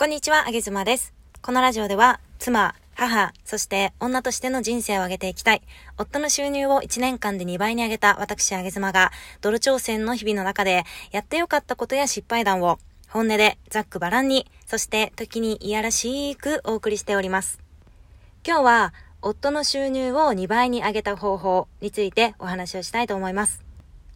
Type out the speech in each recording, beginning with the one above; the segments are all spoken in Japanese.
こんにちは、あげずまです。このラジオでは、妻、母、そして女としての人生を上げていきたい。夫の収入を1年間で2倍に上げた私、あげずまが、ドル挑戦の日々の中で、やってよかったことや失敗談を、本音でざっくばらんに、そして時にいやらしくお送りしております。今日は、夫の収入を2倍に上げた方法についてお話をしたいと思います。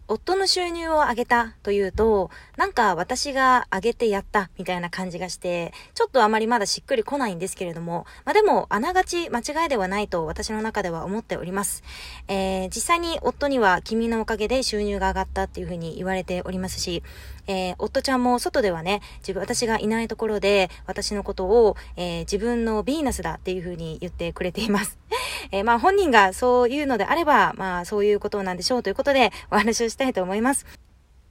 夫の収入を上げたというと、なんか私が上げてやったみたいな感じがして、ちょっとあまりまだしっくりこないんですけれども、まあでも、あながち間違いではないと私の中では思っております。えー、実際に夫には君のおかげで収入が上がったっていうふうに言われておりますし、えー、夫ちゃんも外ではね、自分、私がいないところで、私のことを、えー、自分のヴィーナスだっていうふうに言ってくれています。えー、まあ本人がそういうのであれば、まあそういうことなんでしょうということでお話をしたいと思います。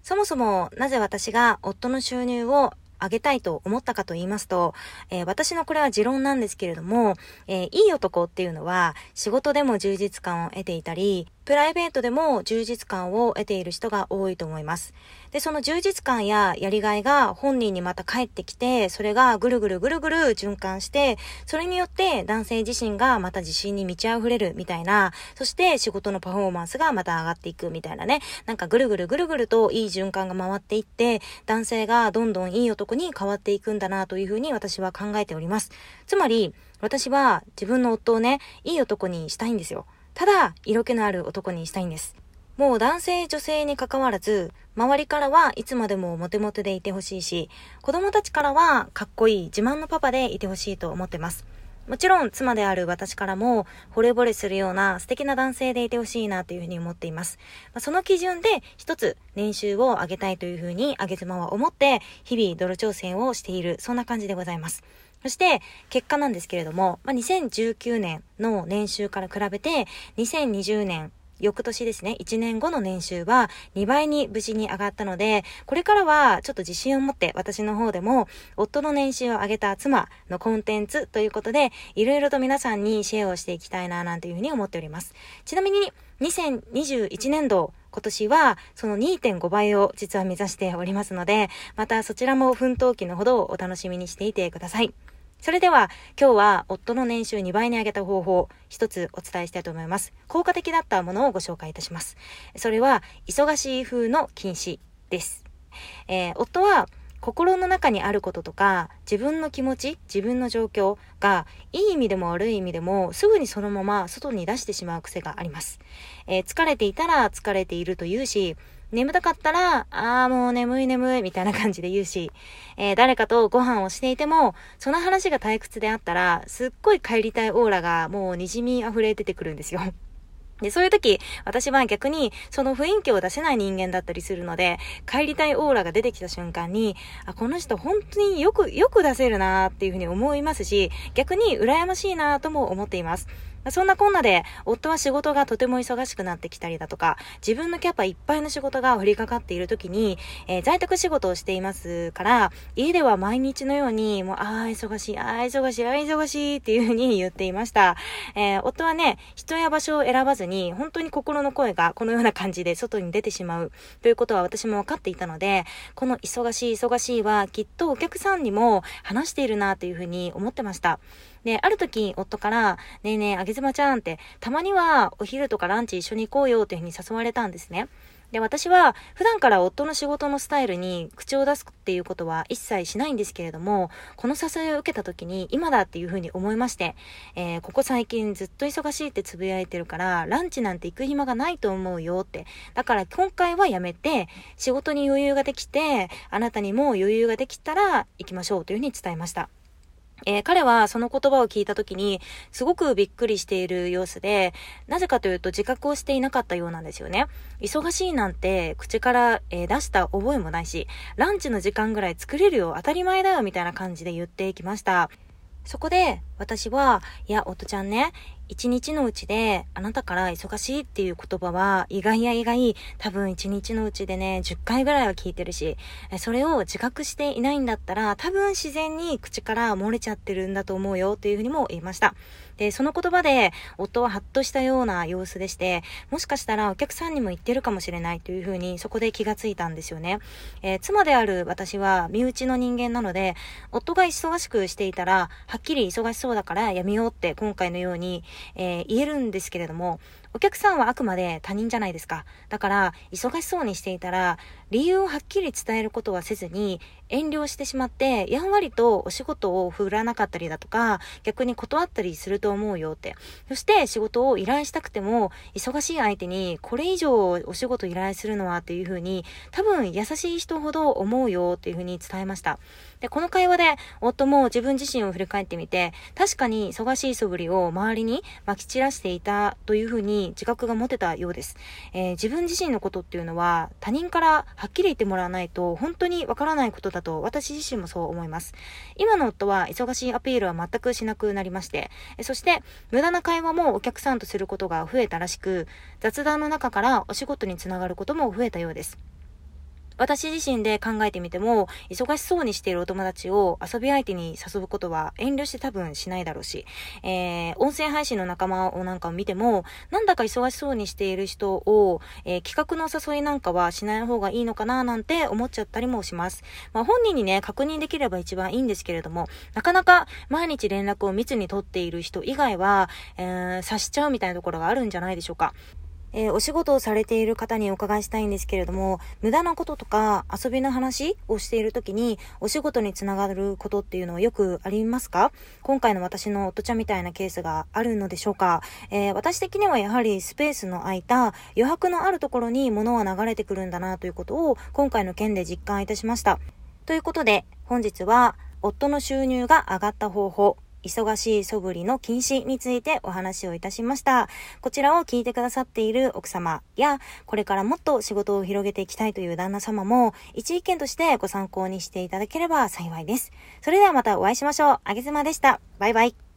そもそもなぜ私が夫の収入を上げたいと思ったかと言いますと、えー、私のこれは持論なんですけれども、えー、いい男っていうのは仕事でも充実感を得ていたり、プライベートでも充実感を得ている人が多いと思います。で、その充実感ややりがいが本人にまた帰ってきて、それがぐるぐるぐるぐる循環して、それによって男性自身がまた自信に満ち溢れるみたいな、そして仕事のパフォーマンスがまた上がっていくみたいなね、なんかぐるぐるぐるぐるといい循環が回っていって、男性がどんどんいい男に変わっていくんだなというふうに私は考えております。つまり、私は自分の夫をね、いい男にしたいんですよ。ただ、色気のある男にしたいんです。もう男性、女性に関わらず、周りからはいつまでもモテモテでいてほしいし、子供たちからはかっこいい自慢のパパでいてほしいと思ってます。もちろん妻である私からも惚れ惚れするような素敵な男性でいてほしいなというふうに思っています。その基準で一つ年収を上げたいというふうに上げ妻は思って日々泥挑戦をしているそんな感じでございます。そして、結果なんですけれども、まあ、2019年の年収から比べて、2020年、翌年ですね、1年後の年収は2倍に無事に上がったので、これからはちょっと自信を持って私の方でも、夫の年収を上げた妻のコンテンツということで、いろいろと皆さんにシェアをしていきたいな、なんていうふうに思っております。ちなみに、2021年度、今年はその2.5倍を実は目指しておりますので、またそちらも奮闘期のほどお楽しみにしていてください。それでは今日は夫の年収2倍に上げた方法一つお伝えしたいと思います。効果的だったものをご紹介いたします。それは忙しい風の禁止です。えー、夫は心の中にあることとか自分の気持ち自分の状況がいい意味でも悪い意味でもすぐにそのまま外に出してしまう癖があります、えー、疲れていたら疲れていると言うし眠たかったら、ああ、もう眠い眠い、みたいな感じで言うし、えー、誰かとご飯をしていても、その話が退屈であったら、すっごい帰りたいオーラがもう滲み溢れ出てくるんですよ。で、そういう時、私は逆に、その雰囲気を出せない人間だったりするので、帰りたいオーラが出てきた瞬間に、あ、この人本当によく、よく出せるなっていうふうに思いますし、逆に羨ましいなとも思っています。そんなこんなで、夫は仕事がとても忙しくなってきたりだとか、自分のキャパいっぱいの仕事が降りかかっている時に、えー、在宅仕事をしていますから、家では毎日のように、もう、ああ、忙しい、ああ、忙しい、ああ、忙しいっていうふうに言っていました。えー、夫はね、人や場所を選ばずに、本当に心の声がこのような感じで外に出てしまうということは私も分かっていたので、この忙しい、忙しいは、きっとお客さんにも話しているなというふうに思ってました。で、ある時、夫から、ねえねえ、あげずまちゃんって、たまにはお昼とかランチ一緒に行こうよっていうふうに誘われたんですね。で、私は普段から夫の仕事のスタイルに口を出すっていうことは一切しないんですけれども、この誘いを受けた時に今だっていうふうに思いまして、えー、ここ最近ずっと忙しいってつぶやいてるから、ランチなんて行く暇がないと思うよって。だから今回はやめて、仕事に余裕ができて、あなたにも余裕ができたら行きましょうというふうに伝えました。えー、彼はその言葉を聞いた時に、すごくびっくりしている様子で、なぜかというと自覚をしていなかったようなんですよね。忙しいなんて口から、えー、出した覚えもないし、ランチの時間ぐらい作れるよ、当たり前だよ、みたいな感じで言ってきました。そこで私は、いや、夫ちゃんね、一日のうちであなたから忙しいっていう言葉は意外や意外多分一日のうちでね10回ぐらいは聞いてるしそれを自覚していないんだったら多分自然に口から漏れちゃってるんだと思うよというふうにも言いました。でその言葉で夫はハッとしたような様子でしてもしかしたらお客さんにも言ってるかもしれないというふうにそこで気がついたんですよね、えー、妻である私は身内の人間なので夫が忙しくしていたらはっきり忙しそうだからやめようって今回のようにえー、言えるんですけれども、お客さんはあくまで他人じゃないですか。だから、忙しそうにしていたら、理由をはっきり伝えることはせずに、遠慮してしまって、やんわりとお仕事を振らなかったりだとか、逆に断ったりすると思うよって。そして仕事を依頼したくても、忙しい相手にこれ以上お仕事依頼するのはっていうふうに、多分優しい人ほど思うよっていうふうに伝えました。で、この会話で、夫も自分自身を振り返ってみて、確かに忙しい素振りを周りに撒き散らしていたというふうに自覚が持てたようです。えー、自分自身のことっていうのは、他人からはっきり言ってもらわないと、本当にわからないことだと私自身もそう思います。今の夫は忙しいアピールは全くしなくなりまして、そして無駄な会話もお客さんとすることが増えたらしく、雑談の中からお仕事につながることも増えたようです。私自身で考えてみても、忙しそうにしているお友達を遊び相手に誘うことは遠慮して多分しないだろうし、えー、音声配信の仲間をなんかを見ても、なんだか忙しそうにしている人を、えー、企画の誘いなんかはしない方がいいのかななんて思っちゃったりもします。まあ、本人にね、確認できれば一番いいんですけれども、なかなか毎日連絡を密に取っている人以外は、えー、察しちゃうみたいなところがあるんじゃないでしょうか。えー、お仕事をされている方にお伺いしたいんですけれども、無駄なこととか遊びの話をしている時にお仕事につながることっていうのはよくありますか？今回の私の夫ちゃんみたいなケースがあるのでしょうか、えー、私的にはやはりスペースの空いた余白のあるところに物は流れてくるんだなということを今回の件で実感いたしました。ということで本日は夫の収入が上がった方法。忙しい素振りの禁止についてお話をいたしました。こちらを聞いてくださっている奥様や、これからもっと仕事を広げていきたいという旦那様も、一意見としてご参考にしていただければ幸いです。それではまたお会いしましょう。あげずまでした。バイバイ。